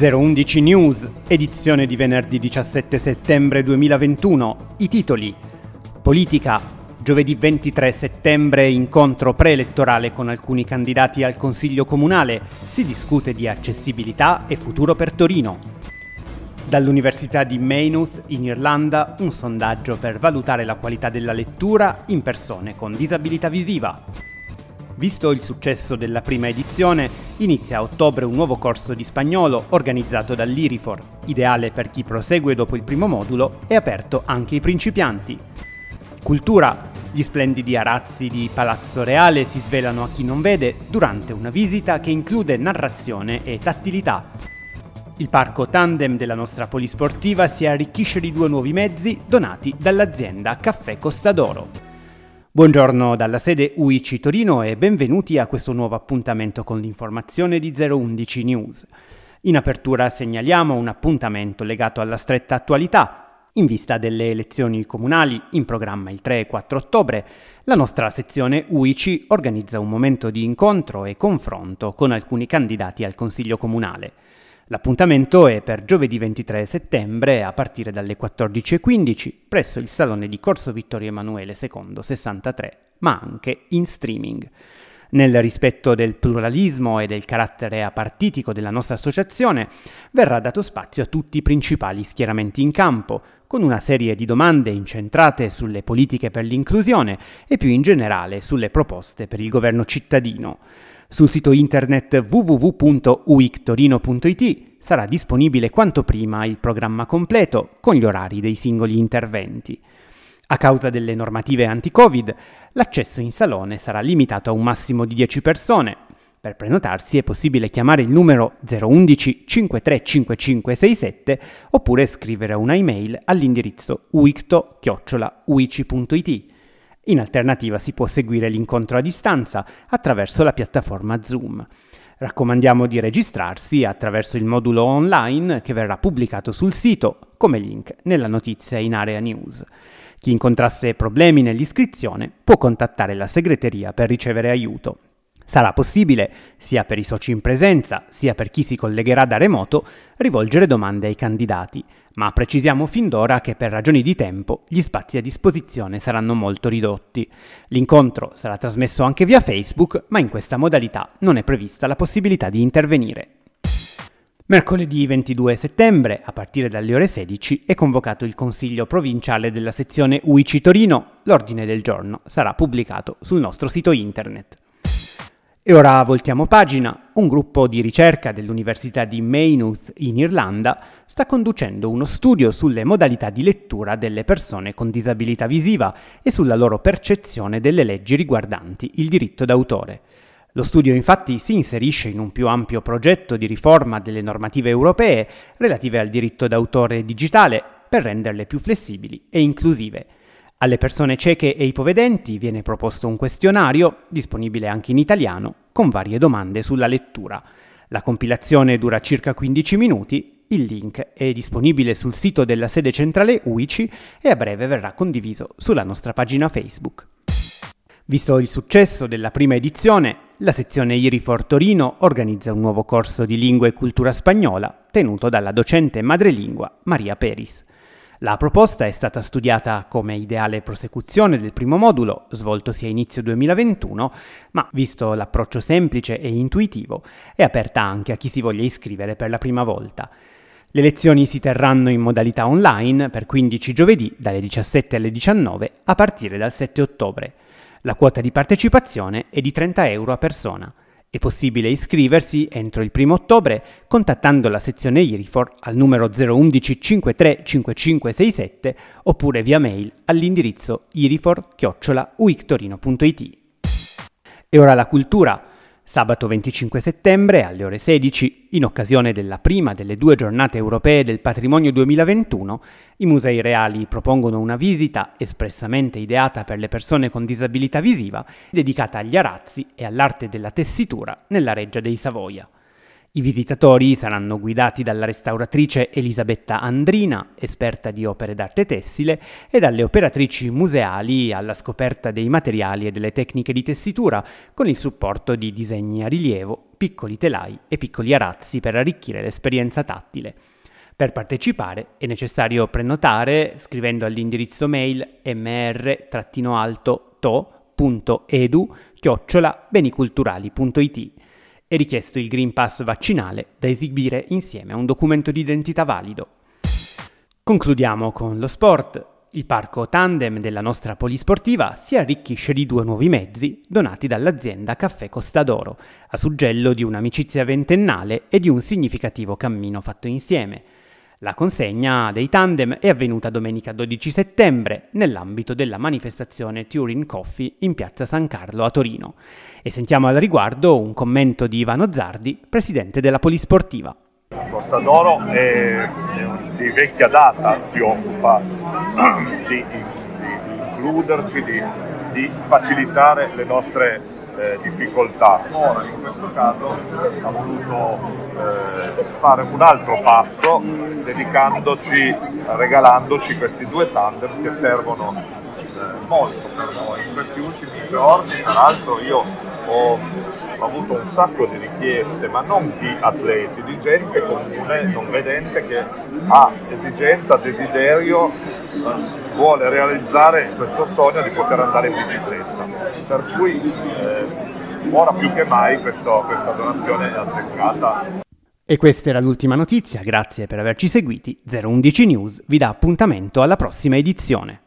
011 News, edizione di venerdì 17 settembre 2021. I titoli. Politica. Giovedì 23 settembre incontro preelettorale con alcuni candidati al Consiglio Comunale. Si discute di accessibilità e futuro per Torino. Dall'Università di Maynooth in Irlanda un sondaggio per valutare la qualità della lettura in persone con disabilità visiva. Visto il successo della prima edizione, inizia a ottobre un nuovo corso di spagnolo organizzato dall'Irifor, ideale per chi prosegue dopo il primo modulo e aperto anche ai principianti. Cultura. Gli splendidi arazzi di Palazzo Reale si svelano a chi non vede durante una visita che include narrazione e tattilità. Il parco tandem della nostra polisportiva si arricchisce di due nuovi mezzi donati dall'azienda Caffè Costa d'Oro. Buongiorno dalla sede UIC Torino e benvenuti a questo nuovo appuntamento con l'informazione di 011 News. In apertura segnaliamo un appuntamento legato alla stretta attualità. In vista delle elezioni comunali in programma il 3 e 4 ottobre, la nostra sezione UIC organizza un momento di incontro e confronto con alcuni candidati al Consiglio comunale. L'appuntamento è per giovedì 23 settembre a partire dalle 14.15 presso il Salone di Corso Vittorio Emanuele II 63, ma anche in streaming. Nel rispetto del pluralismo e del carattere apartitico della nostra associazione, verrà dato spazio a tutti i principali schieramenti in campo, con una serie di domande incentrate sulle politiche per l'inclusione e più in generale sulle proposte per il governo cittadino. Sul sito internet www.uictorino.it sarà disponibile quanto prima il programma completo con gli orari dei singoli interventi. A causa delle normative anti-Covid, l'accesso in salone sarà limitato a un massimo di 10 persone. Per prenotarsi è possibile chiamare il numero 011 535567 oppure scrivere una email all'indirizzo uicto-uici.it. In alternativa si può seguire l'incontro a distanza attraverso la piattaforma Zoom. Raccomandiamo di registrarsi attraverso il modulo online che verrà pubblicato sul sito come link nella notizia in area news. Chi incontrasse problemi nell'iscrizione può contattare la segreteria per ricevere aiuto. Sarà possibile, sia per i soci in presenza, sia per chi si collegherà da remoto, rivolgere domande ai candidati, ma precisiamo fin d'ora che per ragioni di tempo gli spazi a disposizione saranno molto ridotti. L'incontro sarà trasmesso anche via Facebook, ma in questa modalità non è prevista la possibilità di intervenire. Mercoledì 22 settembre, a partire dalle ore 16, è convocato il Consiglio provinciale della sezione UIC Torino. L'ordine del giorno sarà pubblicato sul nostro sito internet. E ora voltiamo pagina. Un gruppo di ricerca dell'Università di Maynooth in Irlanda sta conducendo uno studio sulle modalità di lettura delle persone con disabilità visiva e sulla loro percezione delle leggi riguardanti il diritto d'autore. Lo studio infatti si inserisce in un più ampio progetto di riforma delle normative europee relative al diritto d'autore digitale per renderle più flessibili e inclusive. Alle persone cieche e ipovedenti viene proposto un questionario, disponibile anche in italiano, con varie domande sulla lettura. La compilazione dura circa 15 minuti, il link è disponibile sul sito della sede centrale UICI e a breve verrà condiviso sulla nostra pagina Facebook. Visto il successo della prima edizione, la sezione IRIFOR Torino organizza un nuovo corso di lingua e cultura spagnola tenuto dalla docente madrelingua Maria Peris. La proposta è stata studiata come ideale prosecuzione del primo modulo, svoltosi a inizio 2021, ma visto l'approccio semplice e intuitivo, è aperta anche a chi si voglia iscrivere per la prima volta. Le lezioni si terranno in modalità online per 15 giovedì dalle 17 alle 19 a partire dal 7 ottobre. La quota di partecipazione è di 30 euro a persona. È possibile iscriversi entro il 1 ottobre contattando la sezione IRIFOR al numero 011 53 5567 oppure via mail all'indirizzo irifor-uictorino.it. E ora la cultura. Sabato 25 settembre alle ore 16, in occasione della prima delle due giornate europee del patrimonio 2021, i musei reali propongono una visita espressamente ideata per le persone con disabilità visiva, dedicata agli arazzi e all'arte della tessitura nella Reggia dei Savoia. I visitatori saranno guidati dalla restauratrice Elisabetta Andrina, esperta di opere d'arte tessile, e dalle operatrici museali alla scoperta dei materiali e delle tecniche di tessitura, con il supporto di disegni a rilievo, piccoli telai e piccoli arazzi per arricchire l'esperienza tattile. Per partecipare è necessario prenotare scrivendo all'indirizzo mail mr-to.edu beniculturali.it. È richiesto il Green Pass vaccinale da esibire insieme a un documento di identità valido. Concludiamo con lo sport. Il parco tandem della nostra polisportiva si arricchisce di due nuovi mezzi donati dall'azienda Caffè Costa d'Oro, a suggello di un'amicizia ventennale e di un significativo cammino fatto insieme. La consegna dei tandem è avvenuta domenica 12 settembre nell'ambito della manifestazione Turing Coffee in piazza San Carlo a Torino. E sentiamo al riguardo un commento di Ivano Zardi, presidente della Polisportiva. Costa d'Oro è, di vecchia data, si occupa di, di, di includerci, di, di facilitare le nostre eh, difficoltà. Ora in questo caso ha voluto eh, fare un altro passo dedicandoci, regalandoci questi due tandem che servono eh, molto per noi. In questi ultimi giorni, tra l'altro, io ho ho avuto un sacco di richieste, ma non di atleti, di gente comune, non vedente, che ha esigenza, desiderio, vuole realizzare questo sogno di poter andare in bicicletta. Per cui eh, ora più che mai questo, questa donazione è azzeccata. E questa era l'ultima notizia, grazie per averci seguiti. 011 News vi dà appuntamento alla prossima edizione.